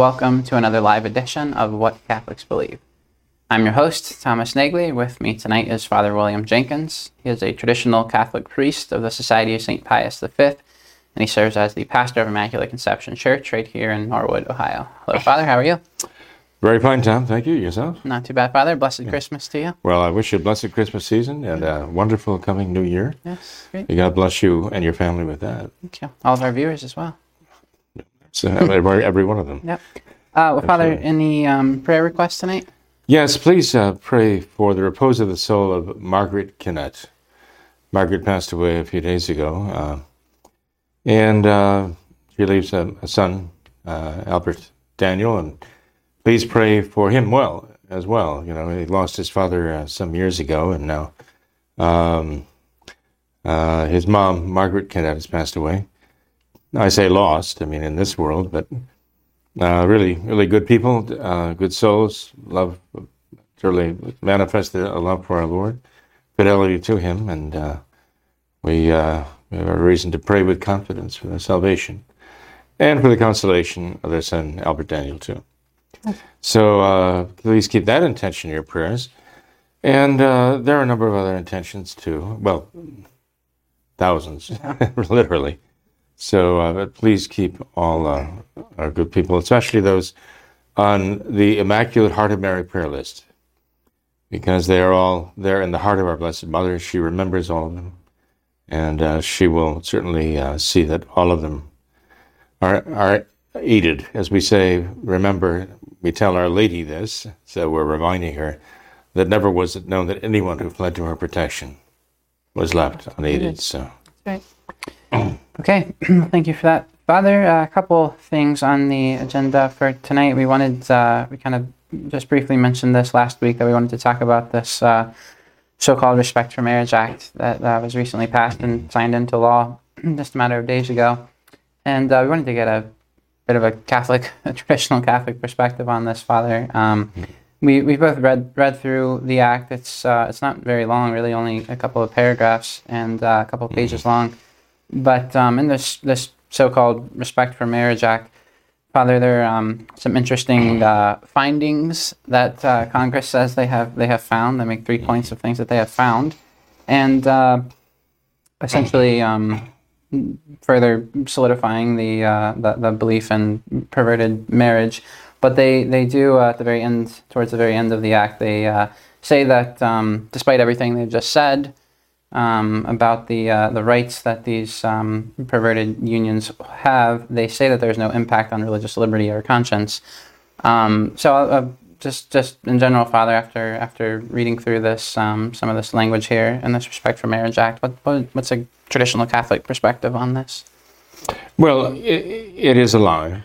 Welcome to another live edition of What Catholics Believe. I'm your host, Thomas Nagley. With me tonight is Father William Jenkins. He is a traditional Catholic priest of the Society of St. Pius V, and he serves as the pastor of Immaculate Conception Church right here in Norwood, Ohio. Hello, Father. How are you? Very fine, Tom. Thank you. Yourself? Not too bad, Father. Blessed Christmas to you. Well, I wish you a blessed Christmas season and a wonderful coming new year. Yes, great. May God bless you and your family with that. Thank you. All of our viewers as well. So every, every one of them. Yep. Uh, well, Father, any um, prayer requests tonight? Yes, please uh, pray for the repose of the soul of Margaret Kinnett. Margaret passed away a few days ago, uh, and uh, she leaves a, a son, uh, Albert Daniel, and please pray for him well as well. You know, he lost his father uh, some years ago, and now um, uh, his mom, Margaret Kinnett, has passed away. I say lost, I mean in this world, but uh, really, really good people, uh, good souls, love, truly manifested a love for our Lord, fidelity to Him, and uh, we, uh, we have a reason to pray with confidence for their salvation and for the consolation of their son, Albert Daniel, too. So uh, please keep that intention in your prayers. And uh, there are a number of other intentions, too. Well, thousands, literally. So uh, please keep all uh, our good people, especially those on the Immaculate Heart of Mary prayer list, because they are all there in the heart of our Blessed Mother. She remembers all of them, and uh, she will certainly uh, see that all of them are are aided. As we say, remember, we tell Our Lady this, so we're reminding her that never was it known that anyone who fled to her protection was left unaided. So. That's Right. Okay, thank you for that. Father, uh, a couple things on the agenda for tonight. We wanted, uh, we kind of just briefly mentioned this last week that we wanted to talk about this uh, so called Respect for Marriage Act that uh, was recently passed and signed into law just a matter of days ago. And uh, we wanted to get a bit of a Catholic, a traditional Catholic perspective on this, Father. Um, we, we both read read through the act. It's uh, it's not very long, really, only a couple of paragraphs and a couple of pages long. But um, in this this so-called Respect for Marriage Act, Father, there are um, some interesting uh, findings that uh, Congress says they have they have found. They make three points of things that they have found, and uh, essentially um, further solidifying the, uh, the the belief in perverted marriage. But they they do uh, at the very end, towards the very end of the act, they uh, say that um, despite everything they've just said, um, about the uh, the rights that these um, perverted unions have. They say that there's no impact on religious liberty or conscience. Um, so, uh, just just in general, Father, after after reading through this um, some of this language here and this Respect for Marriage Act, what, what what's a traditional Catholic perspective on this? Well, i it is a lie.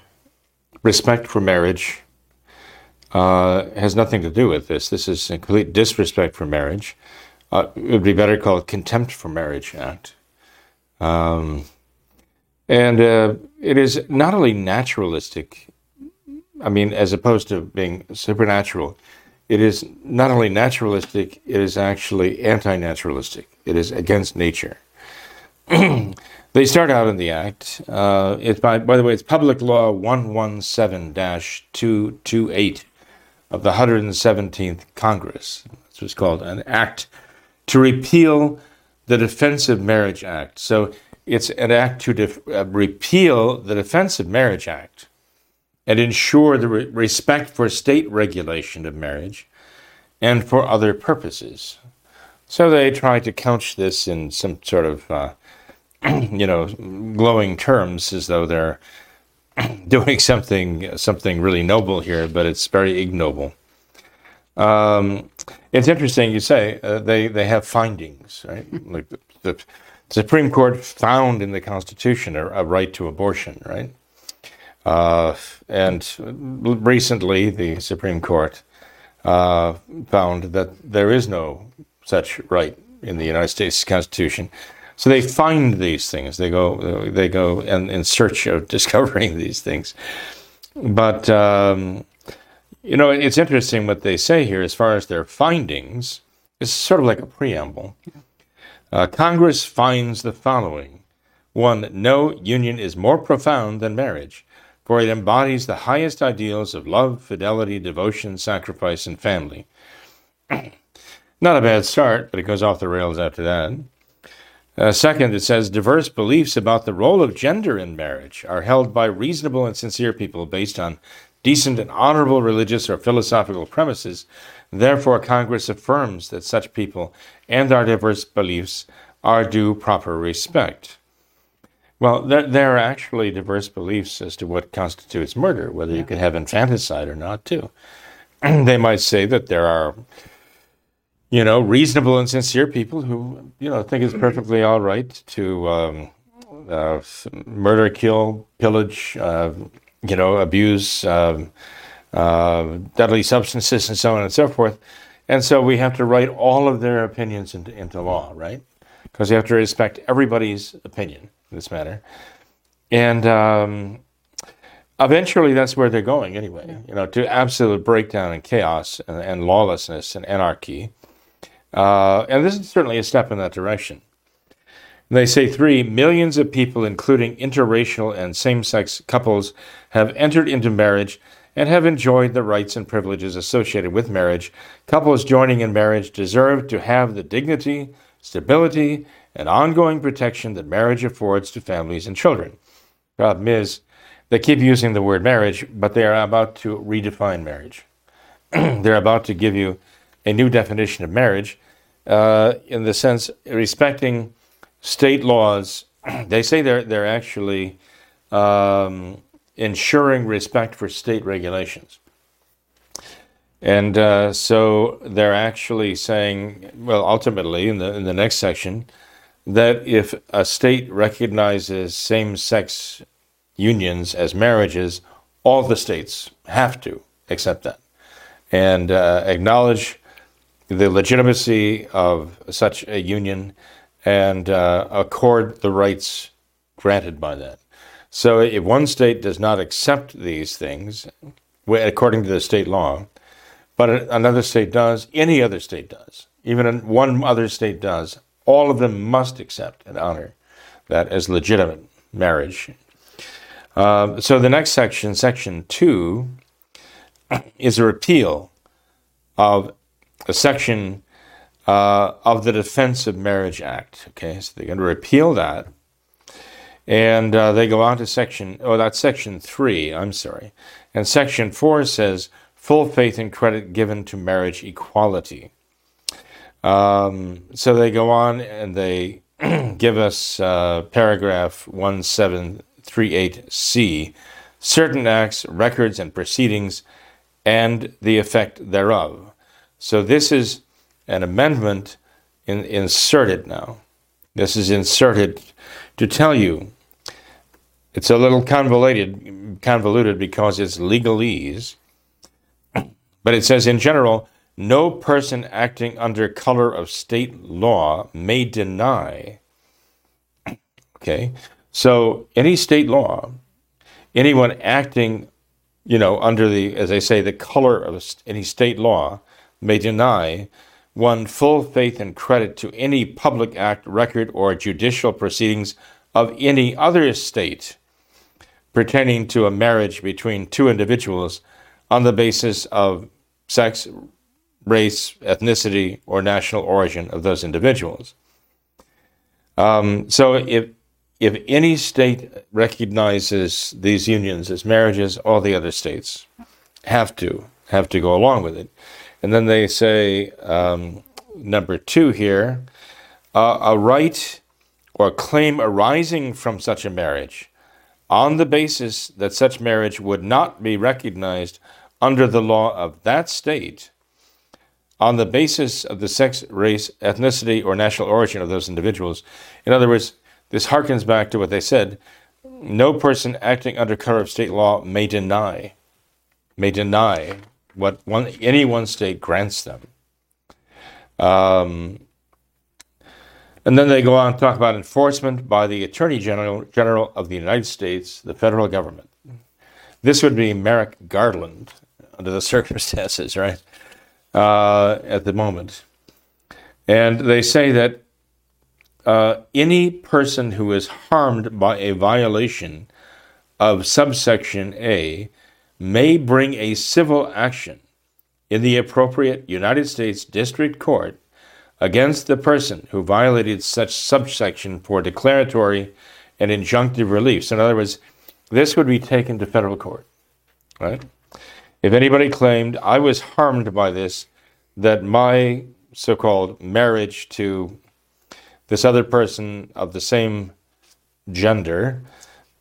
Respect for marriage uh, has nothing to do with this. This is a complete disrespect for marriage. Uh, it would be better called Contempt for Marriage Act. Um, and uh, it is not only naturalistic, I mean, as opposed to being supernatural, it is not only naturalistic, it is actually anti naturalistic. It is against nature. they start out in the Act. Uh, it's by, by the way, it's Public Law 117 228 of the 117th Congress. This was called an Act to repeal the Defense of Marriage Act. So it's an act to def- uh, repeal the Defense of Marriage Act and ensure the re- respect for state regulation of marriage and for other purposes. So they try to couch this in some sort of, uh, you know, glowing terms as though they're doing something something really noble here, but it's very ignoble. Um, it's interesting you say uh, they they have findings, right? like the, the Supreme Court found in the Constitution a, a right to abortion, right? Uh, and recently, the Supreme Court uh, found that there is no such right in the United States Constitution. So they find these things. They go, they go in, in search of discovering these things. But um, you know, it's interesting what they say here as far as their findings. It's sort of like a preamble. Uh, Congress finds the following: one, no union is more profound than marriage, for it embodies the highest ideals of love, fidelity, devotion, sacrifice, and family. Not a bad start, but it goes off the rails after that. Uh, second, it says diverse beliefs about the role of gender in marriage are held by reasonable and sincere people based on decent and honorable religious or philosophical premises. Therefore, Congress affirms that such people and our diverse beliefs are due proper respect. Well, there, there are actually diverse beliefs as to what constitutes murder, whether you can have infanticide or not, too. they might say that there are you know, reasonable and sincere people who, you know, think it's perfectly all right to um, uh, murder, kill, pillage, uh, you know, abuse um, uh, deadly substances and so on and so forth. And so we have to write all of their opinions into, into law, right? Because you have to respect everybody's opinion in this matter. And um, eventually that's where they're going anyway, you know, to absolute breakdown and chaos and, and lawlessness and anarchy. Uh, and this is certainly a step in that direction. They say three millions of people, including interracial and same sex couples, have entered into marriage and have enjoyed the rights and privileges associated with marriage. Couples joining in marriage deserve to have the dignity, stability, and ongoing protection that marriage affords to families and children. Problem is, they keep using the word marriage, but they are about to redefine marriage. They're about to give you a new definition of marriage uh, in the sense respecting state laws. They say they're they're actually um, ensuring respect for state regulations, and uh, so they're actually saying, well, ultimately in the in the next section, that if a state recognizes same-sex unions as marriages, all the states have to accept that and uh, acknowledge the legitimacy of such a union and uh, accord the rights granted by that. So if one state does not accept these things, according to the state law, but another state does, any other state does, even one other state does, all of them must accept and honor that as legitimate marriage. Uh, so the next section, section two, is a repeal of a section uh, of the Defense of Marriage Act. Okay, so they're going to repeal that. And uh, they go on to section, oh, that's section three, I'm sorry. And section four says full faith and credit given to marriage equality. Um, so they go on and they give us uh, paragraph 1738C certain acts, records, and proceedings, and the effect thereof. So this is an amendment in, inserted now. This is inserted to tell you it's a little convoluted, convoluted because it's legalese. But it says in general, no person acting under color of state law may deny. Okay, so any state law, anyone acting, you know, under the, as I say, the color of any state law, may deny one full faith and credit to any public act, record, or judicial proceedings of any other state pertaining to a marriage between two individuals on the basis of sex, race, ethnicity, or national origin of those individuals. Um, so if if any state recognizes these unions as marriages, all the other states have to have to go along with it. And then they say, um, number two here, uh, a right or claim arising from such a marriage on the basis that such marriage would not be recognized under the law of that state on the basis of the sex, race, ethnicity, or national origin of those individuals. In other words, this harkens back to what they said no person acting under cover of state law may deny, may deny what one, any one state grants them. Um, and then they go on to talk about enforcement by the Attorney General, General of the United States, the federal government. This would be Merrick Garland under the circumstances, right? Uh, at the moment. And they say that uh, any person who is harmed by a violation of subsection A may bring a civil action in the appropriate United States District Court against the person who violated such subsection for declaratory and injunctive relief. So, in other words, this would be taken to federal court, right? If anybody claimed I was harmed by this, that my so called marriage to this other person of the same gender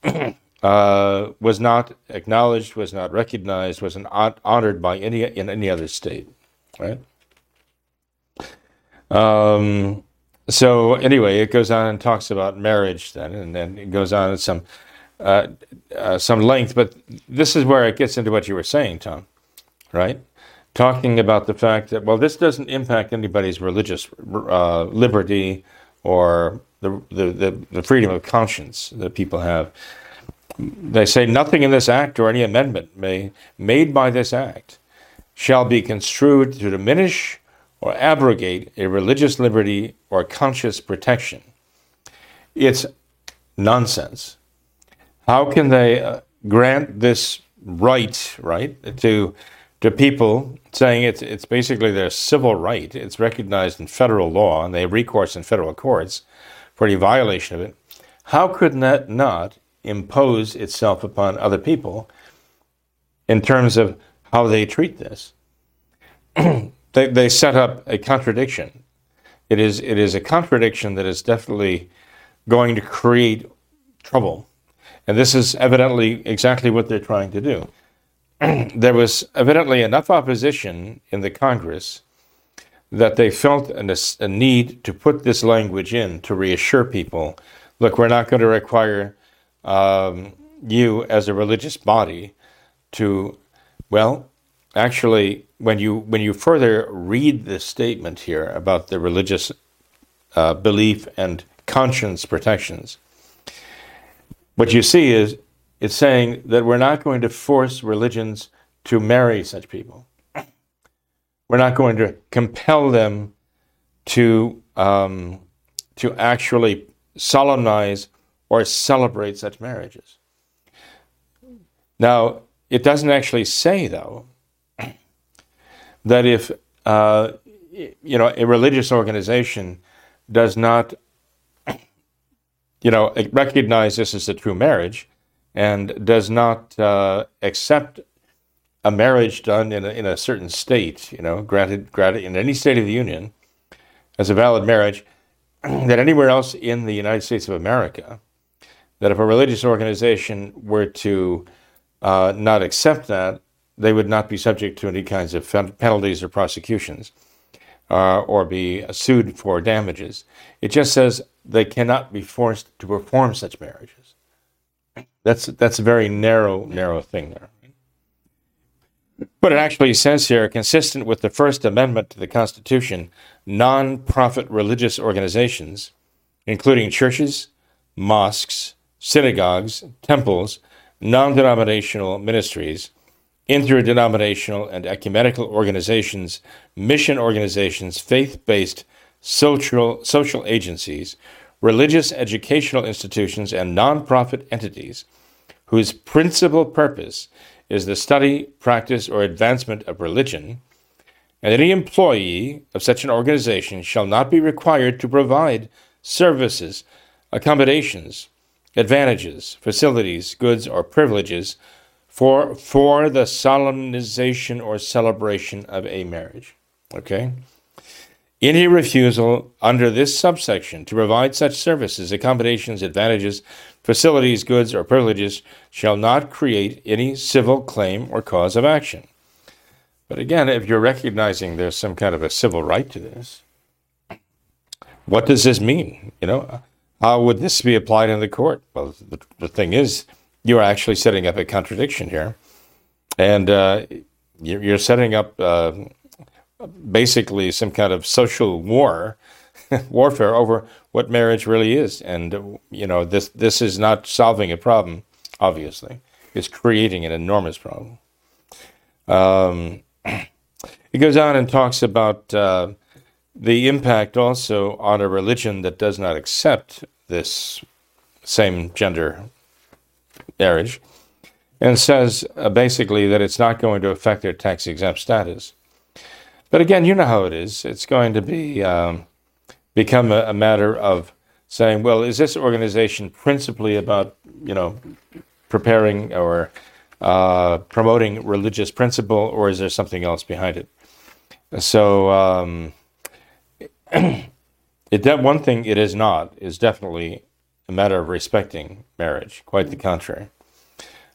uh, was not acknowledged, was not recognized, was not honored by any in any other state, right? Um, so anyway, it goes on and talks about marriage then, and then it goes on at some uh, uh, some length. But this is where it gets into what you were saying, Tom, right? Talking about the fact that well, this doesn't impact anybody's religious uh, liberty or the, the, the, the freedom of conscience that people have. They say nothing in this act or any amendment may, made by this act shall be construed to diminish or abrogate a religious liberty or conscience protection. It's nonsense. How can they uh, grant this right, right, to to people saying it's it's basically their civil right. It's recognized in federal law, and they have recourse in federal courts for any violation of it. How could that not impose itself upon other people in terms of how they treat this? they, they set up a contradiction. It is it is a contradiction that is definitely going to create trouble, and this is evidently exactly what they're trying to do. there was evidently enough opposition in the Congress that they felt a, a, need to put this language in to reassure people look, we're not going to require um, you as a religious body to, well, actually, when you, when you further read the statement here about the religious uh, belief and conscience protections, what you see is it's saying that we're not going to force religions to marry such people. We're not going to compel them to, um, to actually solemnize or celebrate such marriages. Now, it doesn't actually say, though, that if uh, you know a religious organization does not you know recognize this as a true marriage, and does not uh, accept a marriage done in a, in a certain state, you know, granted, granted in any state of the Union as a valid marriage, that anywhere else in the United States of America, that if a religious organization were to uh, not accept that, they would not be subject to any kinds of penalties or prosecutions uh, or be sued for damages. It just says they cannot be forced to perform such marriages. That's that's a very narrow narrow thing there. But it actually says here, consistent with the First Amendment to the Constitution, non-profit religious organizations, including churches, mosques, synagogues, temples, non-denominational ministries, interdenominational and ecumenical organizations, mission organizations, faith-based social social agencies, religious educational institutions, and nonprofit entities whose principal purpose is the study, practice, or advancement of religion, and any employee of such an organization shall not be required to provide services, accommodations, advantages, facilities, goods, or privileges for, for the solemnization or celebration of a marriage. Okay? Any refusal under this subsection to provide such services, accommodations, advantages, facilities, goods, or privileges shall not create any civil claim or cause of action. But again, if you're recognizing there's some kind of a civil right to this, what does this mean? You know, how would this be applied in the court? Well, the, the thing is, you're actually setting up a contradiction here, and uh, you're, setting up uh, basically some kind of social war, warfare over what marriage really is. And you know, this this is not solving a problem. Obviously, it's creating an enormous problem. Um, he goes on and talks about uh, the impact also on a religion that does not accept this same gender marriage and says uh, basically that it's not going to affect their tax exempt status. But again, you know how it is. It's going to be um, become a, a, matter of saying, well, is this organization principally about you know preparing or uh, promoting religious principle, or is there something else behind it? So, um, it that one thing it is not is definitely a matter of respecting marriage. Quite the contrary.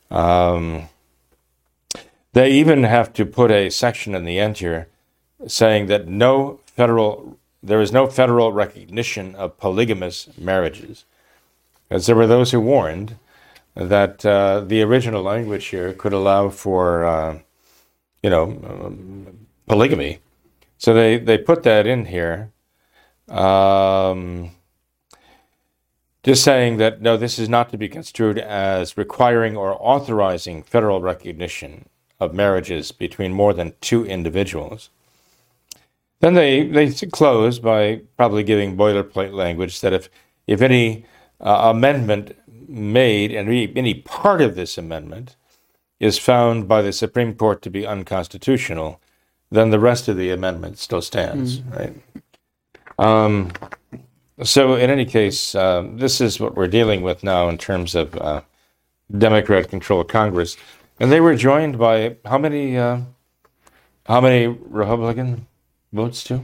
Um, they even have to put a section in the end here saying that no federal there is no federal recognition of polygamous marriages, as there were those who warned that uh, the original language here could allow for, uh, you know, um, polygamy. So they, they put that in here. Um, just saying that no, this is not to be construed as requiring or authorizing federal recognition of marriages between more than two individuals. Then they, they close by probably giving boilerplate language that if, if any uh, amendment made and any, any part of this amendment is found by the Supreme Court to be unconstitutional, then the rest of the amendment still stands, mm. right? Um, so, in any case, uh, this is what we're dealing with now in terms of uh, Democrat of Congress, and they were joined by how many? Uh, how many Republican votes too?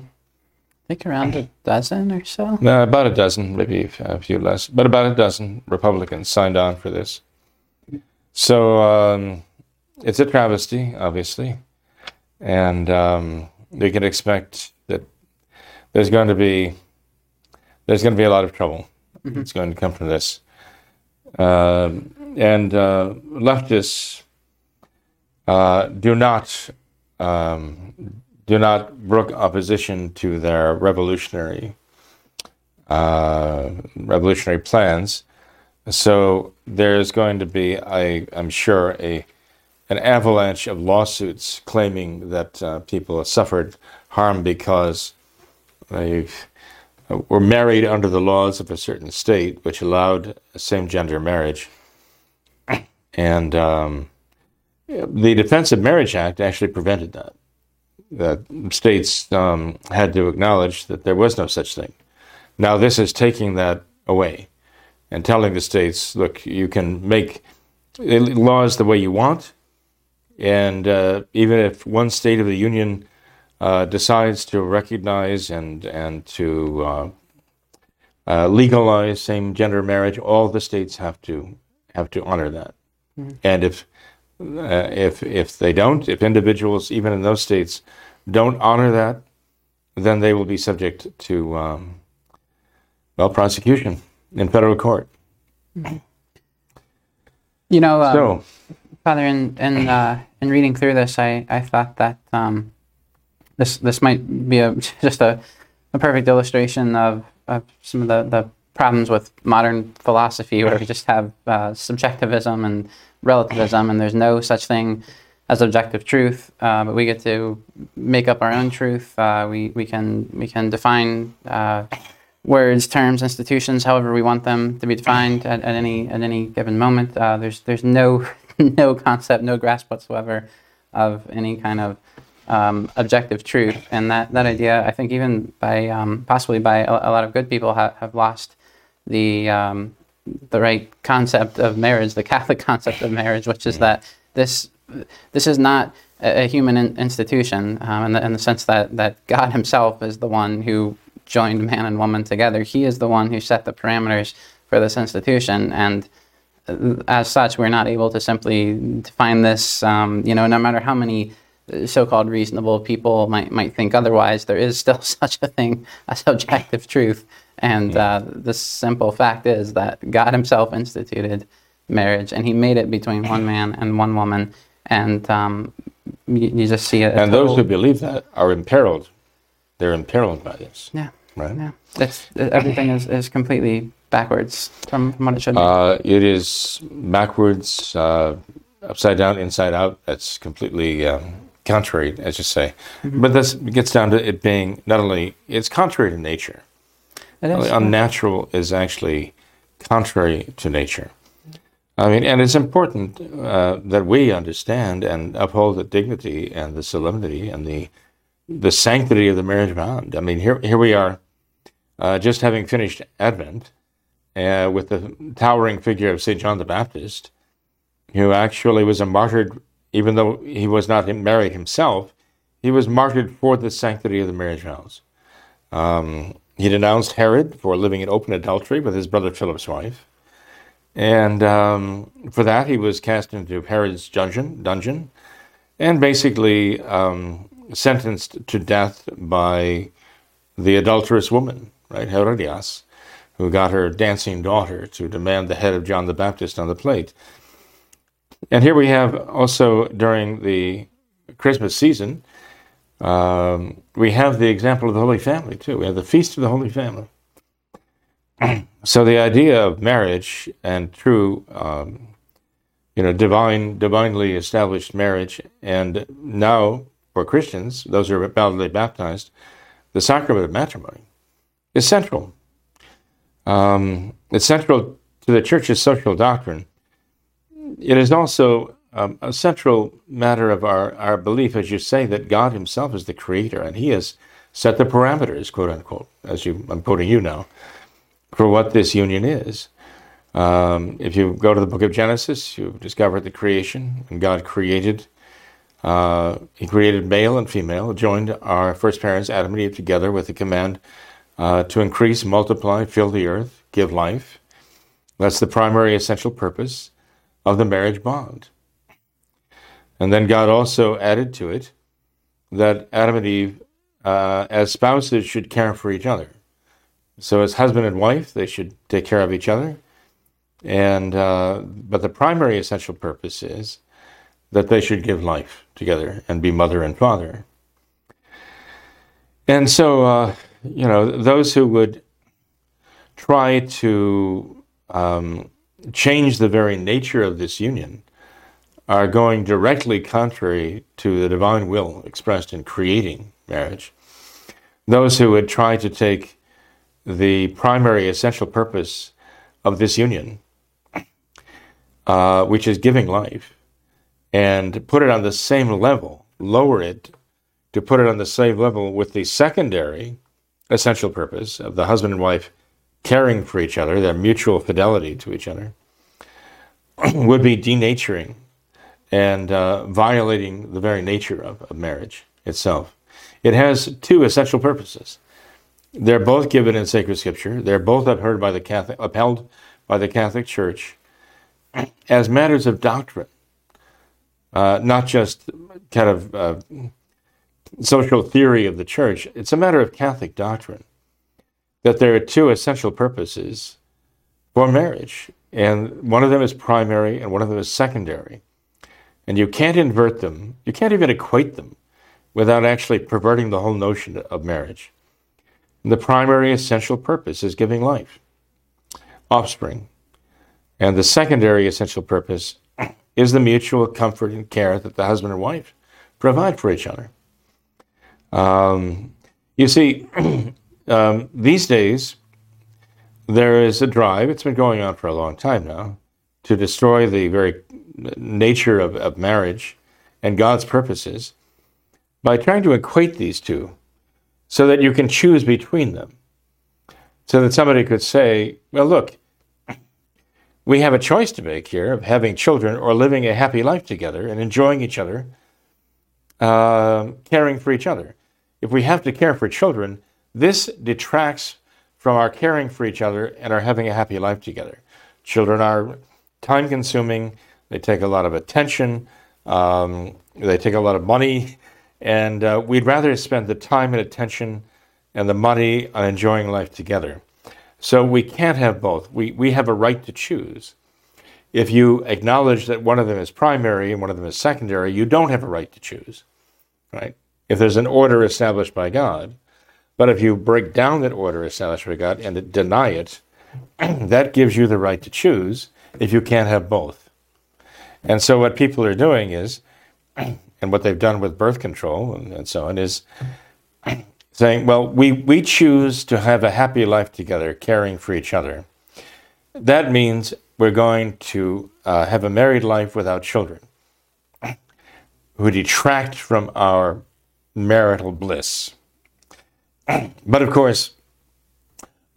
I think around a dozen or so. No, about a dozen, maybe a few less, but about a dozen Republicans signed on for this. So um, it's a travesty, obviously, and um, we can expect there's going to be there's going to be a lot of trouble. Mm-hmm. It's going to come from this, uh, and uh, leftists uh, do not um, do not brook opposition to their revolutionary uh, revolutionary plans. So there's going to be, I, am sure, a an avalanche of lawsuits claiming that uh, people have suffered harm because they were married under the laws of a certain state, which allowed same-gender marriage, and um, the Defense of Marriage Act actually prevented that that states um, had to acknowledge that there was no such thing. Now, this is taking that away and telling the states, look, you can make laws the way you want, and uh, even if one state of the union uh, decides to recognize and and to uh, uh legalize same-gender marriage, all the states have to have to honor that. Mm-hmm. And if uh, if if they don't, if individuals, even in those states, don't honor that, then they will be subject to um, well prosecution in federal court. You know, um, so, Father, in in uh, in reading through this, I, I thought that um, this this might be a just a, a perfect illustration of, of some of the, the problems with modern philosophy, where we just have uh, subjectivism and relativism, and there's no such thing as objective truth, uh, but we get to make up our own truth. Uh, we, we can we can define uh, words, terms, institutions, however we want them to be defined at, at any at any given moment. Uh, there's there's no no concept, no grasp whatsoever of any kind of um, objective truth, and that, that idea, I think, even by um, possibly by a, a, lot of good people, ha- have lost the um, the right concept of marriage, the Catholic concept of marriage, which is that this this is not a, a human in, institution um, in, the, in the sense that that God Himself is the one who joined man and woman together. He is the one who set the parameters for this institution, and uh, as such, we're not able to simply define this. Um, you know, no matter how many so-called reasonable people might might think otherwise, there is still such a thing as objective truth. And uh, the simple fact is that God Himself instituted marriage, and He made it between one man and one woman. And um, you, you just see it. And those who believe that are imperiled. They're imperiled by this. yeah, Right? yeah, that's everything is, is completely backwards from, from what it should be. Uh, it is backwards, uh, upside down, inside out. That's completely um, contrary, as you say. But this gets down to it being not only it's contrary to nature. it is. Unnatural is actually contrary to nature. I mean, and it's important uh, that we understand and uphold the dignity and the solemnity and the the sanctity of the marriage bond. I mean, here here we are, uh, just having finished Advent, uh, with the towering figure of Saint John the Baptist, who actually was a martyr, even though he was not married himself, he was martyred for the sanctity of the marriage vows. Um, he denounced Herod for living in open adultery with his brother Philip's wife. And um, for that, he was cast into Herod's dungeon, dungeon and basically um, sentenced to death by the adulterous woman, right, Herodias, who got her dancing daughter to demand the head of John the Baptist on the plate. And here we have also during the Christmas season, um, we have the example of the Holy Family too. We have the Feast of the Holy Family. so the idea of marriage and true, um, you know, divine, divinely established marriage, and now for Christians, those who are validly baptized, the sacrament of matrimony is central. Um, it's central to the Church's social doctrine. It is also um, a central matter of our, our belief, as you say, that God Himself is the Creator, and He has set the parameters, quote unquote, as you I'm quoting you now, for what this union is. Um, if you go to the book of Genesis, you discover the creation, and God created. Uh, he created male and female, joined our first parents, Adam and Eve, together with the command uh, to increase, multiply, fill the earth, give life. That's the primary essential purpose of the marriage bond. And then God also added to it that Adam and Eve, uh, as spouses, should care for each other. So, as husband and wife, they should take care of each other. And uh, but the primary essential purpose is that they should give life together and be mother and father. And so, uh, you know, those who would try to um, change the very nature of this union are going directly contrary to the divine will expressed in creating marriage. Those who would try to take the primary essential purpose of this union, uh, which is giving life, and put it on the same level, lower it to put it on the same level with the secondary essential purpose of the husband and wife caring for each other, their mutual fidelity to each other, would be denaturing and uh, violating the very nature of, of marriage itself. It has two essential purposes. They're both given in sacred scripture. They're both upheld by the Catholic, upheld by the Catholic Church as matters of doctrine, uh, not just kind of uh, social theory of the church. It's a matter of Catholic doctrine that there are two essential purposes for marriage, and one of them is primary and one of them is secondary. And you can't invert them, you can't even equate them without actually perverting the whole notion of marriage. And the primary essential purpose is giving life, offspring. And the secondary essential purpose is the mutual comfort and care that the husband and wife provide for each other. Um, you see, um, these days, there is a drive, it's been going on for a long time now, to destroy the very nature of, of marriage and God's purposes by trying to equate these two so that you can choose between them. So that somebody could say, well, look, we have a choice to make here of having children or living a happy life together and enjoying each other, uh, caring for each other. If we have to care for children, this detracts from our caring for each other and our having a happy life together. Children are time consuming, they take a lot of attention, Um, they take a lot of money, and uh, we'd rather spend the time and attention and the money on enjoying life together. So we can't have both. We, we have a right to choose. If you acknowledge that one of them is primary and one of them is secondary, you don't have a right to choose, right? If there's an order established by God, but if you break down that order established by God and deny it, that gives you the right to choose if you can't have both. And so what people are doing is, and what they've done with birth control and, and so on, is saying, well, we, we choose to have a happy life together, caring for each other. That means we're going to uh, have a married life without children who detract from our marital bliss. but of course,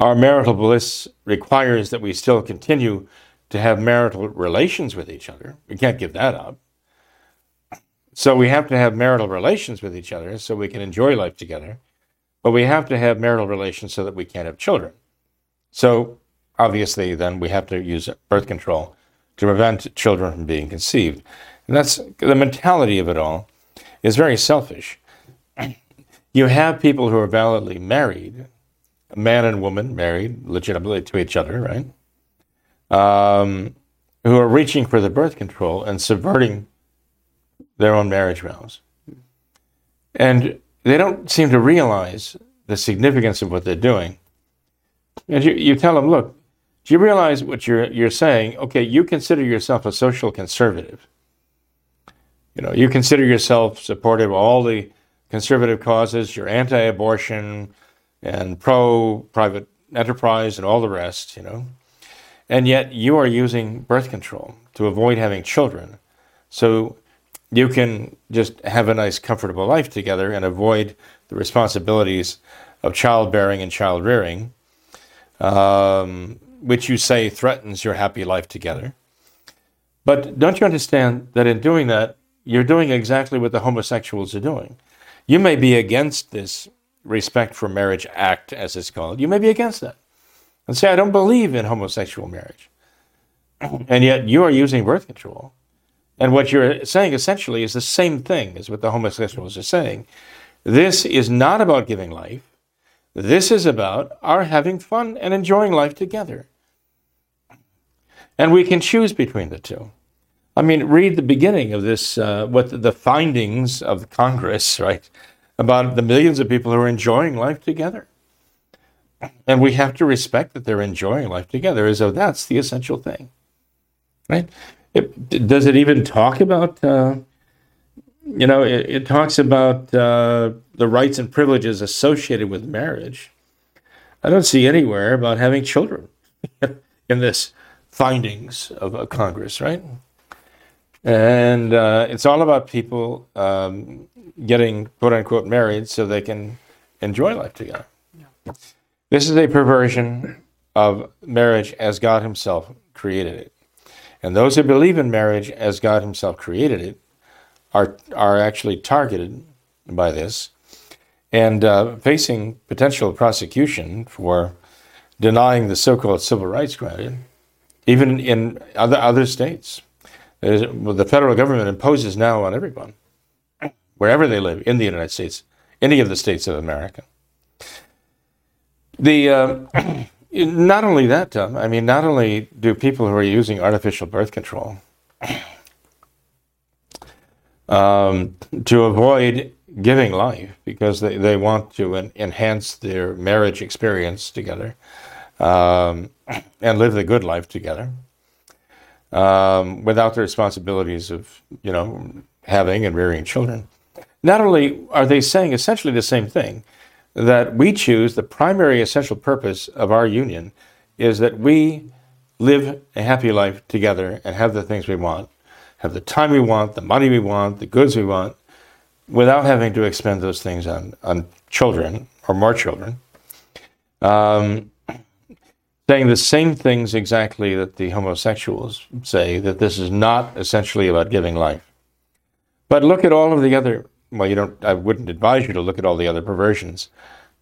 our marital bliss requires that we still continue to have marital relations with each other. We can't give that up. So we have to have marital relations with each other so we can enjoy life together. But we have to have marital relations so that we can't have children. So obviously, then we have to use birth control to prevent children from being conceived. And that's the mentality of it all is very selfish. You have people who are validly married, a man and woman married legitimately to each other, right? Um, who are reaching for the birth control and subverting their own marriage vows. And they don't seem to realize the significance of what they're doing. And you, you tell them, look, do you realize what you're, you're saying? Okay, you consider yourself a social conservative. You know, you consider yourself supportive of all the conservative causes, you're anti abortion and pro private enterprise and all the rest, you know. And yet you are using birth control to avoid having children. So you can just have a nice, comfortable life together and avoid the responsibilities of childbearing and child rearing, um, which you say threatens your happy life together. But don't you understand that in doing that, you're doing exactly what the homosexuals are doing? You may be against this Respect for Marriage Act, as it's called. You may be against that and say, I don't believe in homosexual marriage. And yet you are using birth control and what you're saying essentially is the same thing as what the homosexuals are saying. This is not about giving life. This is about our having fun and enjoying life together. And we can choose between the two. I mean, read the beginning of this, uh, what the findings of Congress, right, about the millions of people who are enjoying life together. And we have to respect that they're enjoying life together as though that's the essential thing, right? It, does it even talk about? Uh, you know, it, it talks about uh, the rights and privileges associated with marriage. I don't see anywhere about having children in this findings of Congress, right? And uh, it's all about people um, getting quote unquote married so they can enjoy life together. Yeah. This is a perversion of marriage as God Himself created it. And those who believe in marriage as God Himself created it are, are actually targeted by this and uh, facing potential prosecution for denying the so called civil rights granted, even in other, other states. Well, the federal government imposes now on everyone, wherever they live in the United States, any of the states of America. The. Uh, not only that, Tom, I mean, not only do people who are using artificial birth control um, to avoid giving life because they, they want to en- enhance their marriage experience together um, and live the good life together um, without the responsibilities of, you know, having and rearing children. Not only are they saying essentially the same thing, that we choose the primary essential purpose of our union is that we live a happy life together and have the things we want, have the time we want, the money we want, the goods we want, without having to expend those things on, on children or more children. Um, saying the same things exactly that the homosexuals say, that this is not essentially about giving life. But look at all of the other well, you don't, I wouldn't advise you to look at all the other perversions,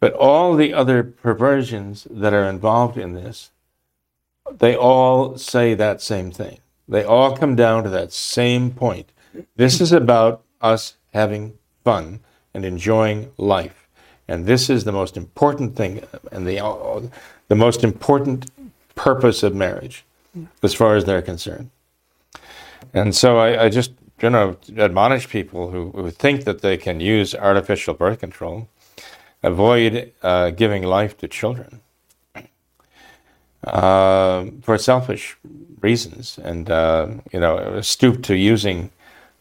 but all the other perversions that are involved in this, they all say that same thing. They all come down to that same point This is about us having fun and enjoying life. And this is the most important thing and the, the most important purpose of marriage as far as they're concerned. And so I, I just you know admonish people who, who think that they can use artificial birth control, avoid uh, giving life to children uh, for selfish reasons, and uh, you know stoop to using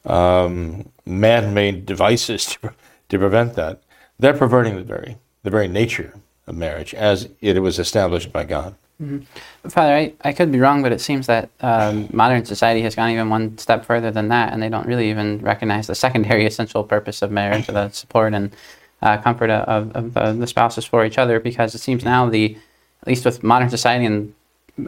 um, man-made devices to, to prevent that. They're perverting the very the very nature of marriage as it was established by God. Mm-hmm. Father, I, I could be wrong, but it seems that um, modern society has gone even one step further than that, and they don't really even recognize the secondary essential purpose of marriage, the support and uh, comfort of, of the, the, spouses for each other, because it seems now the, at least with modern society and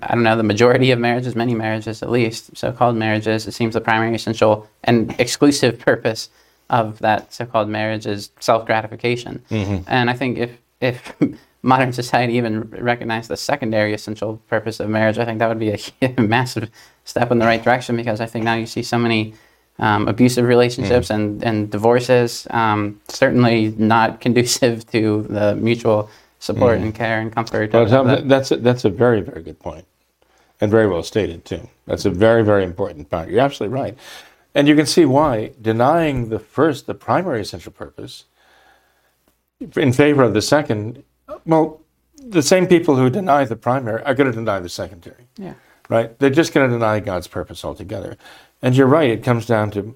I don't know, the majority of marriages, many marriages at least, so-called marriages, it seems the primary essential and exclusive purpose of that so-called marriage is self-gratification. Mm-hmm. And I think if if modern society even recognized the secondary essential purpose of marriage, I think that would be a massive step in the right direction because I think now you see so many um, abusive relationships mm. and, and divorces, um, certainly not conducive to the mutual support mm. and care and comfort. Well, that. that's, a, that's a very, very good point and very well stated too. That's a very, very important point. You're absolutely right. And you can see why denying the first, the primary essential purpose, in favor of the second well, the same people who deny the primary are going to deny the secondary. Yeah. Right? They're just going to deny God's purpose altogether. And you're right, it comes down to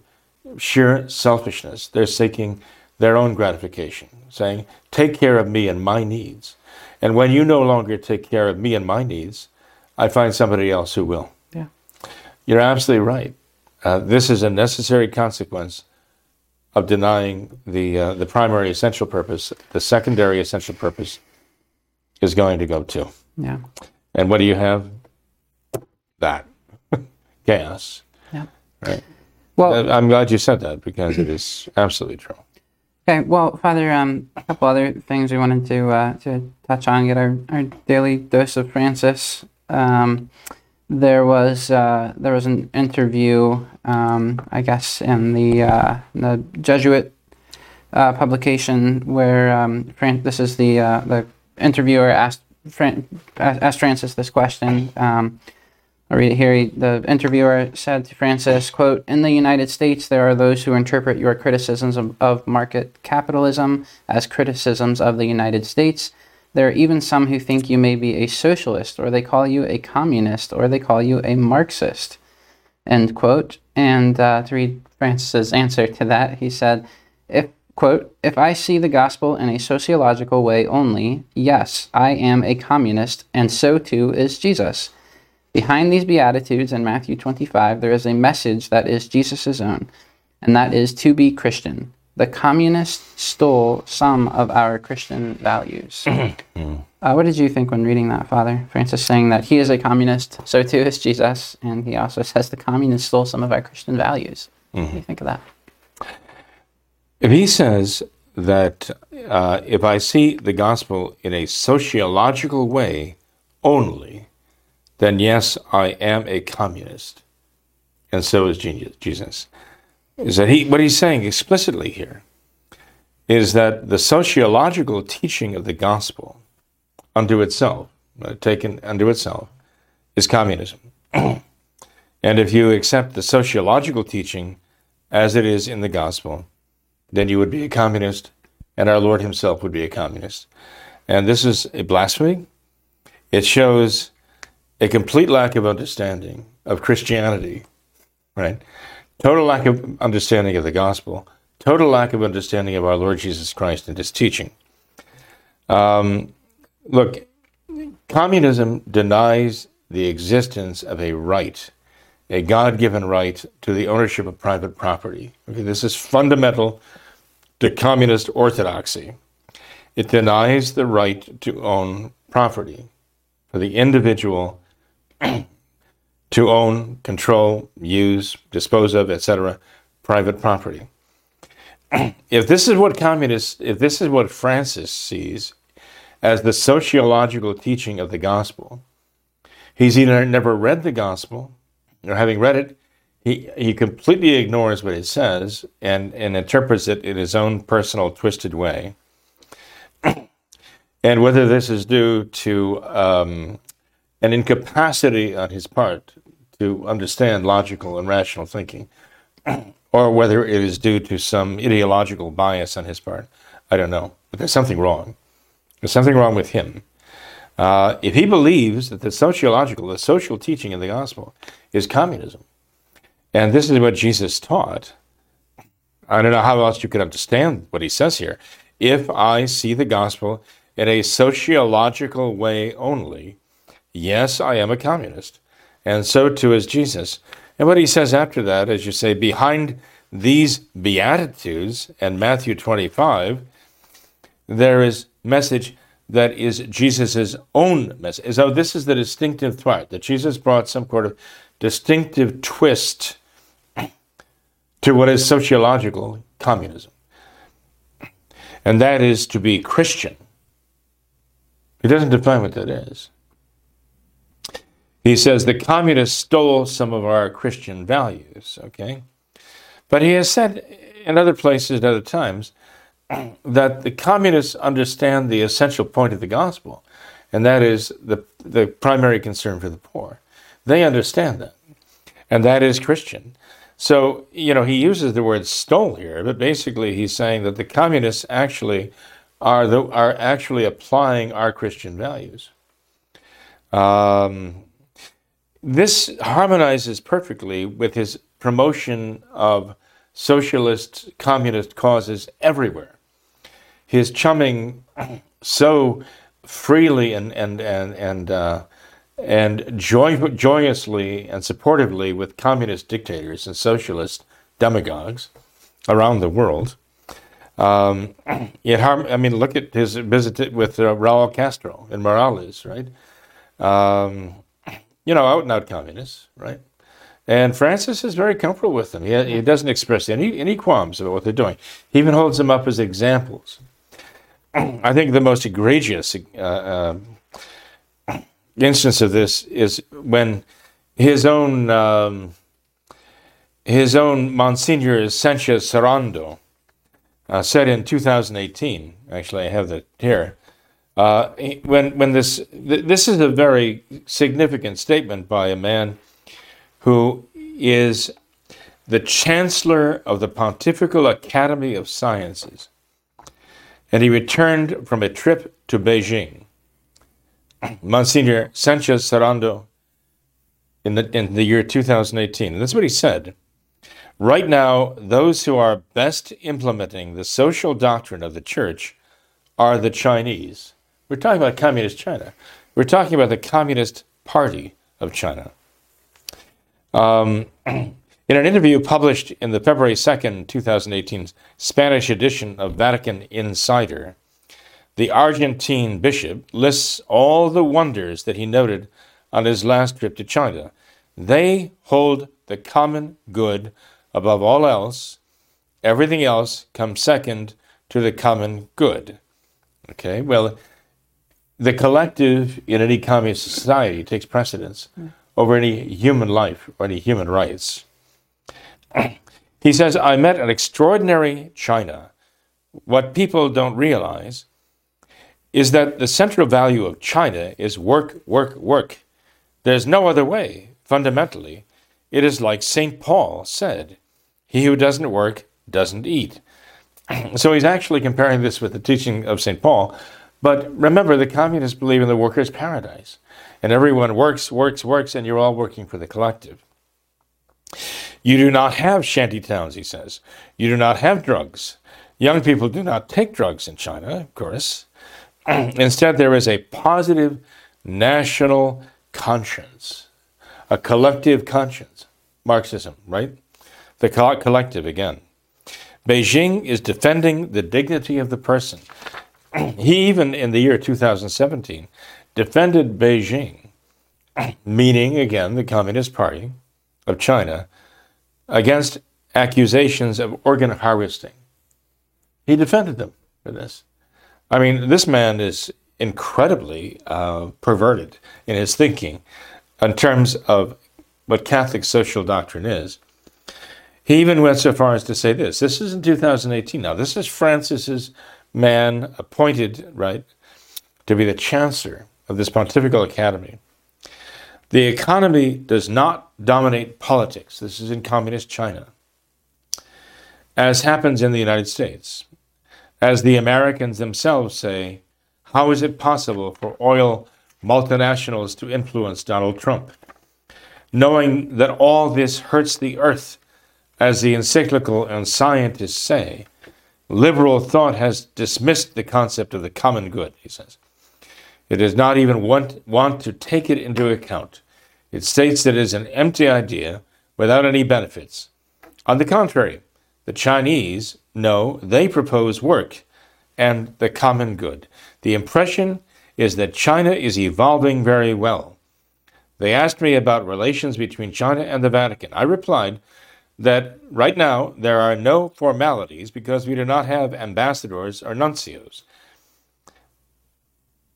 sheer selfishness. They're seeking their own gratification, saying, Take care of me and my needs. And when you no longer take care of me and my needs, I find somebody else who will. Yeah. You're absolutely right. Uh, this is a necessary consequence of denying the uh, the primary essential purpose, the secondary essential purpose is going to go to. Yeah. And what do you have? That chaos. Yeah. Right. Well, I'm glad you said that because it is absolutely true. Okay. Well, Father, um, a couple other things we wanted to uh, to touch on, get our, our daily dose of Francis. Um, there was uh, there was an interview, um, I guess, in the uh, the Jesuit uh, publication where um, Fran- this is the uh, the interviewer asked Fran- asked Francis this question. Um, I'll read it here. The interviewer said to Francis, "quote In the United States, there are those who interpret your criticisms of, of market capitalism as criticisms of the United States." There are even some who think you may be a socialist, or they call you a communist, or they call you a Marxist. End quote. And uh, to read Francis's answer to that, he said, if, quote, if I see the gospel in a sociological way only, yes, I am a communist, and so too is Jesus. Behind these Beatitudes in Matthew 25, there is a message that is Jesus' own, and that is to be Christian the communists stole some of our Christian values. uh, what did you think when reading that, Father? Francis saying that he is a communist, so too is Jesus, and he also says the communists stole some of our Christian values. Mm-hmm. What do you think of that? If he says that uh, if I see the gospel in a sociological way only, then yes, I am a communist. And so is Jesus is that he, what he's saying explicitly here is that the sociological teaching of the gospel unto itself, uh, taken unto itself, is communism. and if you accept the sociological teaching as it is in the gospel, then you would be a communist, and our Lord himself would be a communist. And this is a blasphemy. It shows a complete lack of understanding of Christianity, right? Total lack of understanding of the gospel, total lack of understanding of our Lord Jesus Christ and his teaching. Um, look, communism denies the existence of a right, a God given right to the ownership of private property. Okay, this is fundamental to communist orthodoxy. It denies the right to own property for the individual to own, control, use, dispose of, etc., private property. if this is what communists, if this is what Francis sees as the sociological teaching of the gospel, he's either never read the gospel, or having read it, he, he completely ignores what it says and, and interprets it in his own personal twisted way. and whether this is due to um, an incapacity on his part to understand logical and rational thinking, or whether it is due to some ideological bias on his part, I don't know. But there's something wrong. There's something wrong with him. Uh, if he believes that the sociological, the social teaching in the gospel is communism, and this is what Jesus taught, I don't know how else you could understand what he says here. If I see the gospel in a sociological way only, yes, I am a communist. And so too is Jesus. And what he says after that, as you say, behind these Beatitudes and Matthew 25, there is message that is Jesus' own message. So this is the distinctive part, that Jesus brought some sort of distinctive twist to what is sociological communism. And that is to be Christian. He doesn't define what that is. He says the communists stole some of our Christian values, okay? But he has said in other places at other times that the communists understand the essential point of the gospel, and that is the, the primary concern for the poor. They understand that, and that is Christian. So, you know, he uses the word stole here, but basically he's saying that the communists actually are, the, are actually applying our Christian values. Um, this harmonizes perfectly with his promotion of socialist, communist causes everywhere. His chumming so freely and and and and uh, and joy, joyously and supportively with communist dictators and socialist demagogues around the world. Um, it harm, I mean, look at his visit with uh, Raul Castro and Morales, right? Um, you know, out and out communists, right? And Francis is very comfortable with them. He, he doesn't express any, any qualms about what they're doing. He even holds them up as examples. I think the most egregious uh, uh, instance of this is when his own um, his own Monsignor Sanchez Sorondo uh, said in 2018. Actually, I have that here. Uh, when when this th- this is a very significant statement by a man who is the chancellor of the Pontifical Academy of Sciences, and he returned from a trip to Beijing. Monsignor Sanchez Sorondo in the, in the year 2018. And that's what he said. Right now, those who are best implementing the social doctrine of the church are the Chinese. We're talking about Communist China. We're talking about the Communist Party of China. Um, in an interview published in the February 2nd, 2018 Spanish edition of Vatican Insider, the Argentine bishop lists all the wonders that he noted on his last trip to China. They hold the common good above all else. Everything else comes second to the common good. Okay, well, the collective in any communist society takes precedence hmm. over any human life or any human rights. he says, I met an extraordinary China. What people don't realize is that the central value of China is work, work, work. There's no other way, fundamentally. It is like St. Paul said He who doesn't work doesn't eat. so he's actually comparing this with the teaching of St. Paul. But remember, the communists believe in the worker's paradise. And everyone works, works, works, and you're all working for the collective. You do not have shanty towns, he says. You do not have drugs. Young people do not take drugs in China, of course. Instead, there is a positive national conscience, a collective conscience. Marxism, right? The collective again. Beijing is defending the dignity of the person. he even in the year 2017 defended Beijing, meaning again the Communist Party of China, against accusations of organ harvesting. He defended them for this. I mean, this man is incredibly uh, perverted in his thinking in terms of what Catholic social doctrine is. He even went so far as to say this. This is in 2018 now. This is Francis's man appointed, right, to be the chancellor of this pontifical academy. The economy does not dominate politics. This is in communist China. As happens in the United States. As the Americans themselves say, how is it possible for oil multinationals to influence Donald Trump? Knowing that all this hurts the earth, as the encyclical and scientists say, liberal thought has dismissed the concept of the common good, he says. It does not even want, want to take it into account. It states that it is an empty idea without any benefits. On the contrary, the Chinese know they propose work and the common good. The impression is that China is evolving very well. They asked me about relations between China and the Vatican. I replied that right now there are no formalities because we do not have ambassadors or nuncios.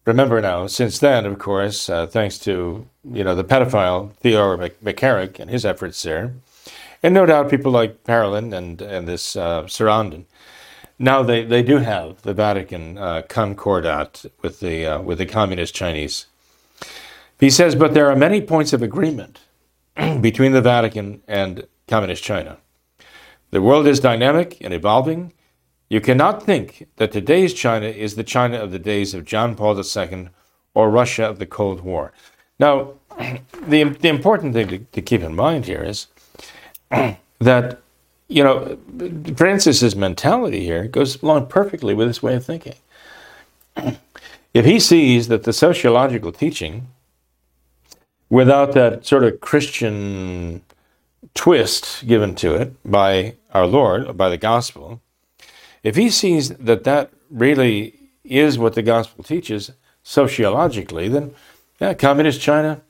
Remember now, since then, of course, uh, thanks to you know the pedophile Theodore McCarrick and his efforts there, and no doubt people like Parolin and and this uh, Sorondo, now they, they do have the Vatican uh, concordat with the uh, with the communist Chinese. He says, but there are many points of agreement between the Vatican and communist China. The world is dynamic and evolving, you cannot think that today's China is the China of the days of John Paul II or Russia of the Cold War. Now, the, the important thing to, to keep in mind here is that, you know, Francis's mentality here goes along perfectly with his way of thinking. If he sees that the sociological teaching, without that sort of Christian twist given to it by our Lord, by the gospel, if he sees that that really is what the gospel teaches sociologically, then yeah, communist China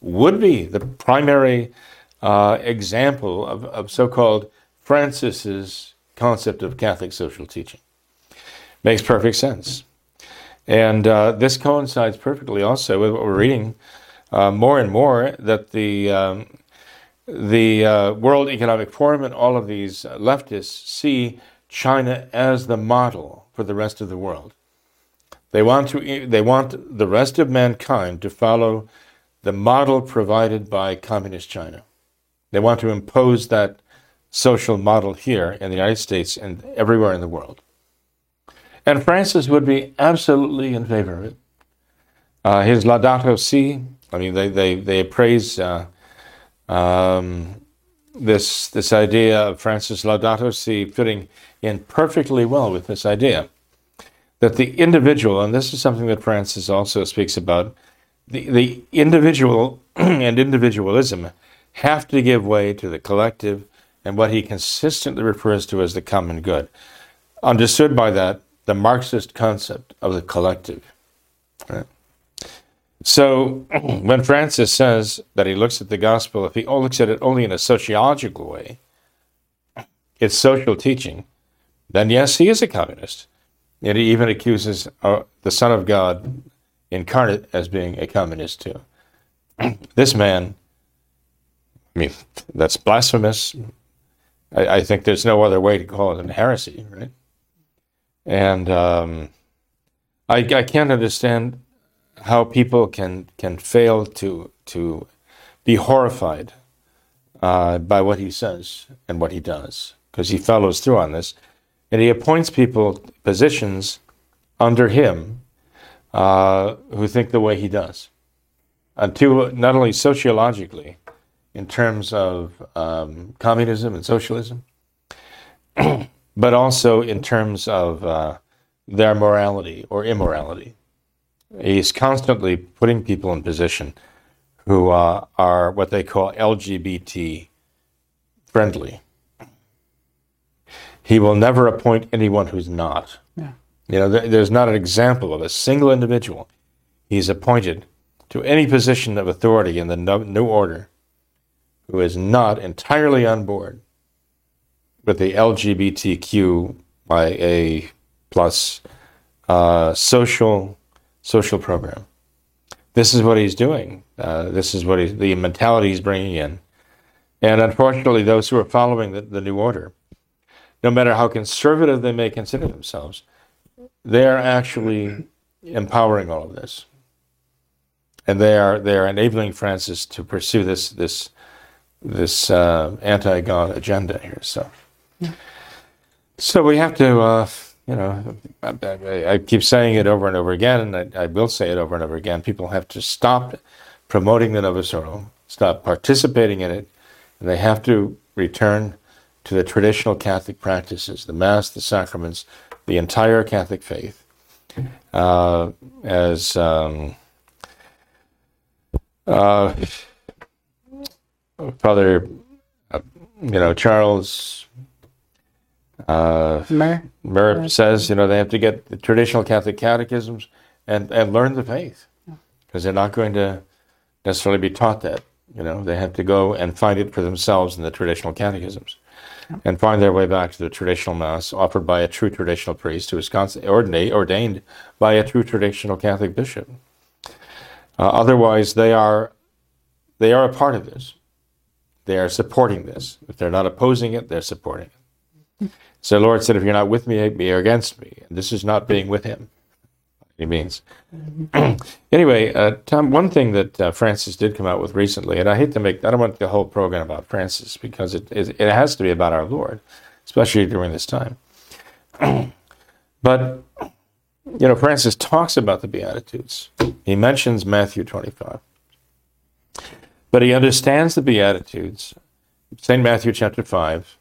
would be the primary uh, example of, of so called Francis's concept of Catholic social teaching. Makes perfect sense. And uh, this coincides perfectly also with what we're reading uh, more and more that the, um, the uh, World Economic Forum and all of these leftists see China as the model for the rest of the world. They want, to, they want the rest of mankind to follow the model provided by Communist China. They want to impose that social model here in the United States and everywhere in the world. And Francis would be absolutely in favor of it. Uh, his Laudato Si, I mean, they, they, they praise uh, um, this, this idea of Francis Laudato Si fitting in perfectly well with this idea that the individual, and this is something that Francis also speaks about, the, the individual and individualism have to give way to the collective and what he consistently refers to as the common good. Understood by that, the Marxist concept of the collective. Right? So when Francis says that he looks at the gospel, if he looks at it only in a sociological way, it's social teaching, then yes, he is a communist. And he even accuses uh, the Son of God incarnate as being a communist too. this man, I mean, that's blasphemous. I, I, think there's no other way to call it than heresy, right? And um, I, I can't understand how people can can fail to to be horrified uh, by what he says and what he does because he follows through on this and he appoints people positions under him uh, who think the way he does. To, not only sociologically, in terms of um, communism and socialism, but also in terms of uh, their morality or immorality. He's constantly putting people in position who uh, are what they call LGBT friendly he will never appoint anyone who's not. Yeah. You know, there's not an example of a single individual he's appointed to any position of authority in the New Order who is not entirely on board with the LGBTQIA plus uh, social social program. This is what he's doing. Uh, this is what he, the mentality he's bringing in, And unfortunately, those who are following the, the New Order, no matter how conservative they may consider themselves, they are actually empowering all of this. And they are, they are enabling Francis to pursue this, this, this uh, anti God agenda here. So, so we have to. Uh, you know, I, I, keep saying it over and over again, and I, I, will say it over and over again. People have to stop promoting the Novus Ordo, stop participating in it, and they have to return to the traditional Catholic practices, the Mass, the sacraments, the entire Catholic faith. Uh, as um, uh, Father, uh, you know, Charles uh, Mer. Mer says, you know, they have to get the traditional Catholic catechisms and, and learn the faith because they're not going to necessarily be taught that. You know, they have to go and find it for themselves in the traditional catechisms and find their way back to the traditional Mass offered by a true traditional priest who is ordained, ordained by a true traditional Catholic bishop. Uh, otherwise, they are, they are a part of this. They are supporting this. If they're not opposing it, they're supporting it. So the Lord said, if you're not with me, be against me. And this is not being with him. He means. anyway, uh, Tom, one thing that uh, Francis did come out with recently, and I hate to make, I don't want the whole program about Francis because it, it, it has to be about our Lord, especially during this time. but, you know, Francis talks about the Beatitudes. He mentions Matthew 25. But he understands the Beatitudes, St. Matthew chapter 5.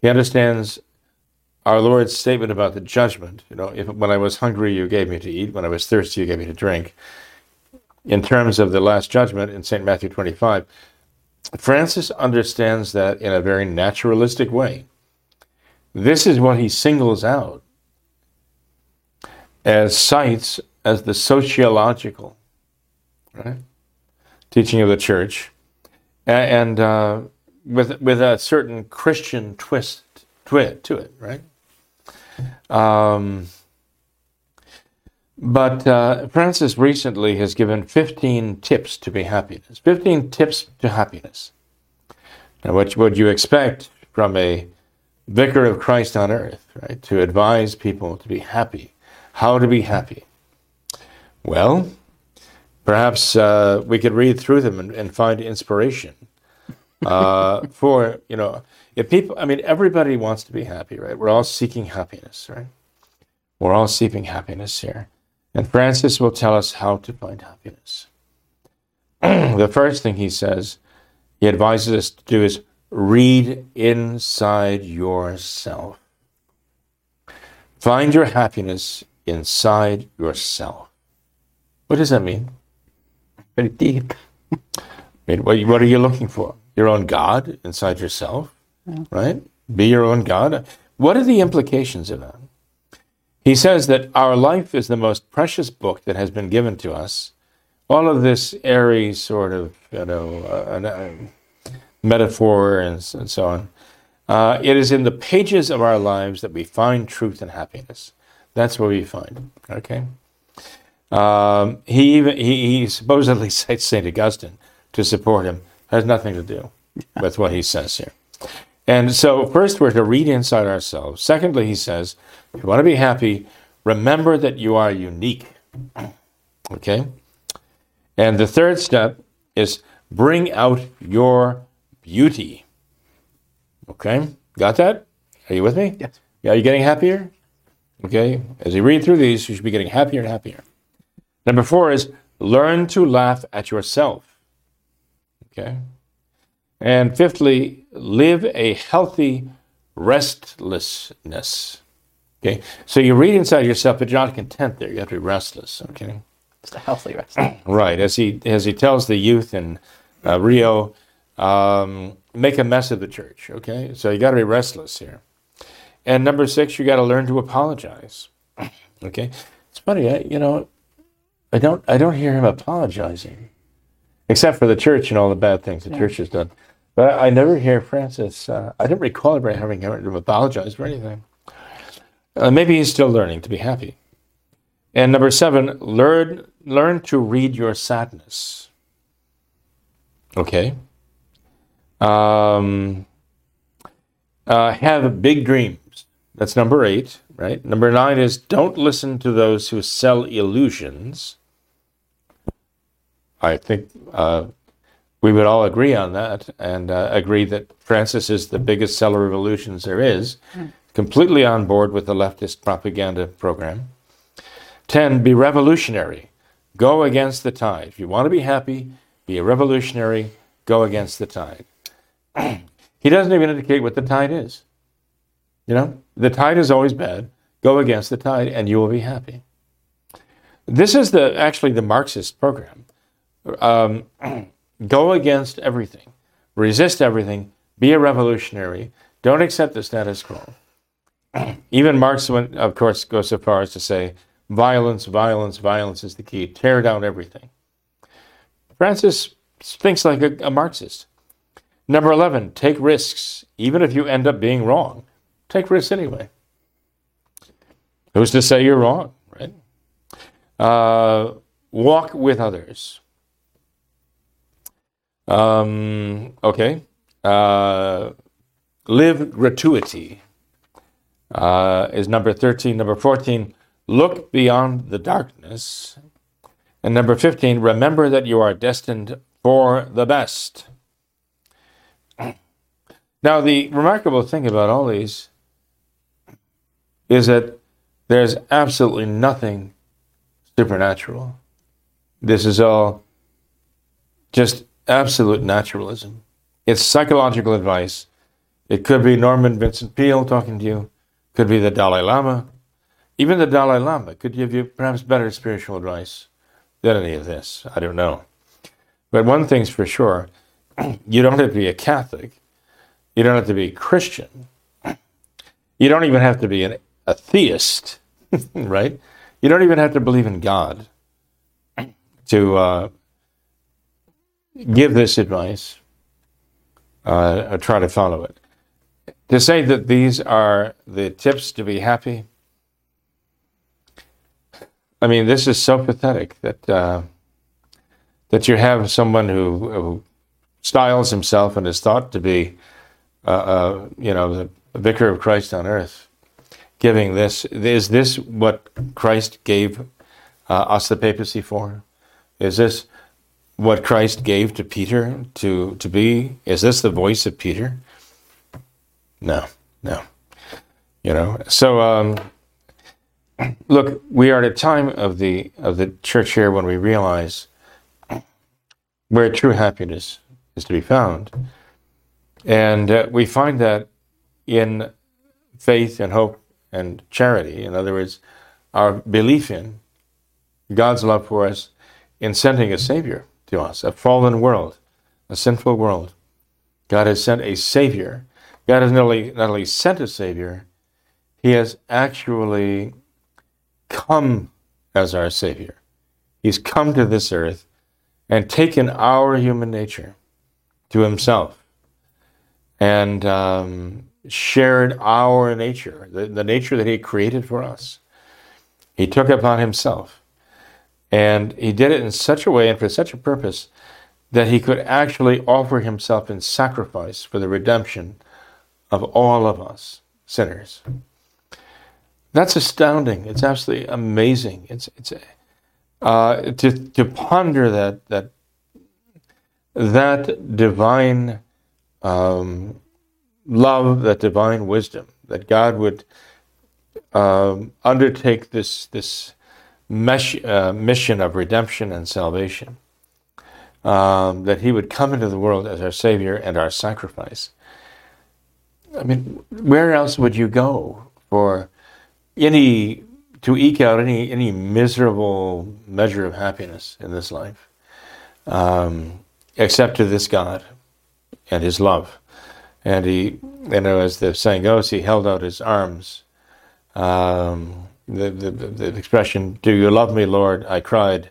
He understands our Lord's statement about the judgment, you know, if when I was hungry, you gave me to eat, when I was thirsty, you gave me to drink, in terms of the last judgment in St. Matthew 25, Francis understands that in a very naturalistic way. This is what he singles out as sites as the sociological right, teaching of the church, and uh, with with a certain Christian twist to it, to it, right? Um, but uh, Francis recently has given 15 tips to be happiness. 15 tips to happiness. Now, what would you expect from a vicar of Christ on earth, right? To advise people to be happy. How to be happy? Well, perhaps uh, we could read through them and, and find inspiration uh, for, you know, if people, I mean, everybody wants to be happy, right? We're all seeking happiness, right? We're all seeking happiness here. And Francis will tell us how to find happiness. the first thing he says, he advises us to do is read inside yourself. Find your happiness inside yourself. What does that mean? Very deep. I mean, what, what are you looking for? Your own God inside yourself? yeah. right? Be your own God. What are the implications of that? He says that our life is the most precious book that has been given to us. All of this airy sort of, you know, uh, uh, metaphor and, and, so on. Uh, it is in the pages of our lives that we find truth and happiness. That's where we find. Okay. Um, he even he, he supposedly cites Saint Augustine to support him. Has nothing to do with what he says here. And so, first, we're to read inside ourselves. Secondly, he says, if you want to be happy, remember that you are unique. Okay? And the third step is bring out your beauty. Okay? Got that? Are you with me? Yes. Are you getting happier? Okay? As you read through these, you should be getting happier and happier. Number four is learn to laugh at yourself. Okay? And fifthly, live a healthy restlessness. Okay, so you read inside yourself, but you're not content there. You have to be restless. Okay, it's a healthy rest. right, as he as he tells the youth in uh, Rio, um, make a mess of the church. Okay, so you got to be restless here. And number six, you got to learn to apologize. okay, it's funny, I, you know, I don't I don't hear him apologizing, except for the church and all the bad things the yeah. church has done. But I never hear Francis. Uh, I don't recall ever having him apologize for anything. Uh, maybe he's still learning to be happy. And number seven, learn learn to read your sadness. Okay. Um, uh, have big dreams. That's number eight, right? Number nine is don't listen to those who sell illusions. I think uh, we would all agree on that and uh, agree that Francis is the biggest seller of illusions there is, completely on board with the leftist propaganda program. 10. Be revolutionary. Go against the tide. If you want to be happy, be a revolutionary, go against the tide. he doesn't even indicate what the tide is. You know, the tide is always bad. Go against the tide and you will be happy. This is the actually the Marxist program. Um, go against everything, resist everything, be a revolutionary, don't accept the status quo. Even Marx, went, of course, goes so far as to say, violence, violence, violence is the key. Tear down everything. Francis thinks like a, a Marxist. Number 11, take risks. Even if you end up being wrong, take risks anyway. Who's to say you're wrong, right? Uh, walk with others. Um, okay. Uh, live gratuity uh, is number 13. Number 14, look beyond the darkness. And number 15, remember that you are destined for the best. Now, the remarkable thing about all these is that there's absolutely nothing supernatural. This is all just absolute naturalism. It's psychological advice. It could be Norman Vincent Peale talking to you, could be the Dalai Lama. Even the Dalai Lama could give you perhaps better spiritual advice than any of this. I don't know. But one thing's for sure you don't have to be a Catholic, you don't have to be Christian, you don't even have to be an, a theist, right? You don't even have to believe in God to uh, give this advice, uh, try to follow it. To say that these are the tips to be happy, I mean, this is so pathetic that uh, that you have someone who, who, styles himself and is thought to be, uh, uh, you know, the vicar of Christ on earth, giving this. Is this what Christ gave uh, us the papacy for? Is this what Christ gave to Peter to, to be? Is this the voice of Peter? No, no. You know, so um, look, we are at a time of the of the church here when we realize where true happiness is to be found, and uh, we find that in faith and hope and charity. In other words, our belief in God's love for us in sending a Savior to us, a fallen world, a sinful world. God has sent a Savior. God has not only, not only sent a Savior, He has actually come as our Savior. He's come to this earth and taken our human nature to Himself and um, shared our nature, the, the nature that He created for us. He took upon Himself and he did it in such a way and for such a purpose that he could actually offer himself in sacrifice for the redemption of all of us sinners. That's astounding. It's absolutely amazing. It's it's uh, to to ponder that that that divine um, love, that divine wisdom, that God would um, undertake this this mesh, uh, mission of redemption and salvation. Um, that he would come into the world as our Savior and our sacrifice. I mean, where else would you go for any to eke out any any miserable measure of happiness in this life, um, except to this God and His love? And he, you know, as the saying goes, he held out his arms. Um, the, the, the expression, Do you love me, Lord? I cried.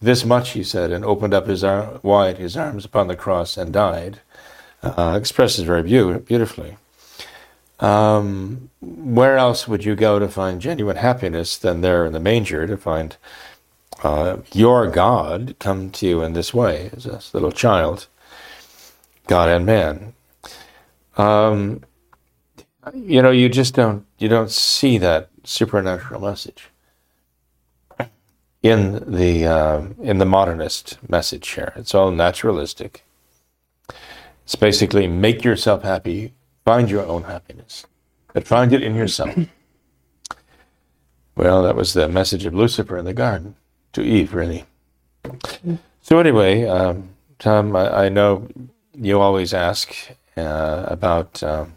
This much, he said, and opened up his arm, wide his arms upon the cross and died. Uh, expresses very be- beautifully. Um, where else would you go to find genuine happiness than there in the manger to find uh, your God come to you in this way as a little child? God and man. Um, you know, you just don't you don't see that supernatural message in the uh, in the modernist message here. It's all naturalistic. It's basically make yourself happy, find your own happiness, but find it in yourself. Well, that was the message of Lucifer in the garden to Eve, really. So anyway, um, Tom, I, I know you always ask uh, about um,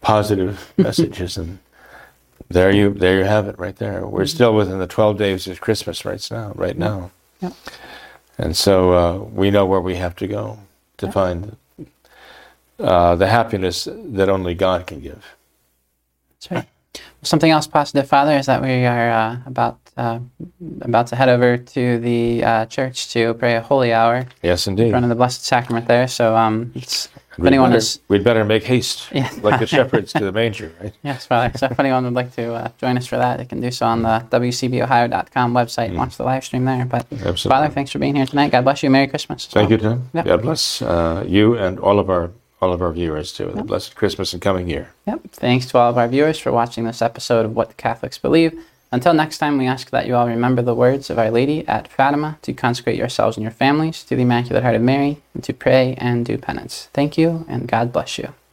positive messages, and there you there you have it, right there. We're still within the twelve days of Christmas right now, right now, Yep. and so uh, we know where we have to go to find uh, the happiness that only God can give. That's right. Something else positive, Father, is that we are uh, about uh, about to head over to the uh, church to pray a holy hour Yes, indeed. in front of the Blessed Sacrament there. So, um, it's, if We'd anyone better, is we'd better make haste, Yeah. like the shepherds to the manger, right? yes, Father. So, if anyone would like to uh, join us for that, they can do so on the WCBOhio.com website and watch the live stream there. But Absolutely. Father, thanks for being here tonight. God bless you. Merry Christmas. Thank well. you, Tom. Yeah. God bless uh, you and all of our all of our viewers too. A blessed Christmas and coming year. Yep. Thanks to all of our viewers for watching this episode of What the Catholics Believe. Until next time, we ask that you all remember the words of Our Lady at Fatima to consecrate yourselves and your families to the Immaculate Heart of Mary and to pray and do penance. Thank you, and God bless you.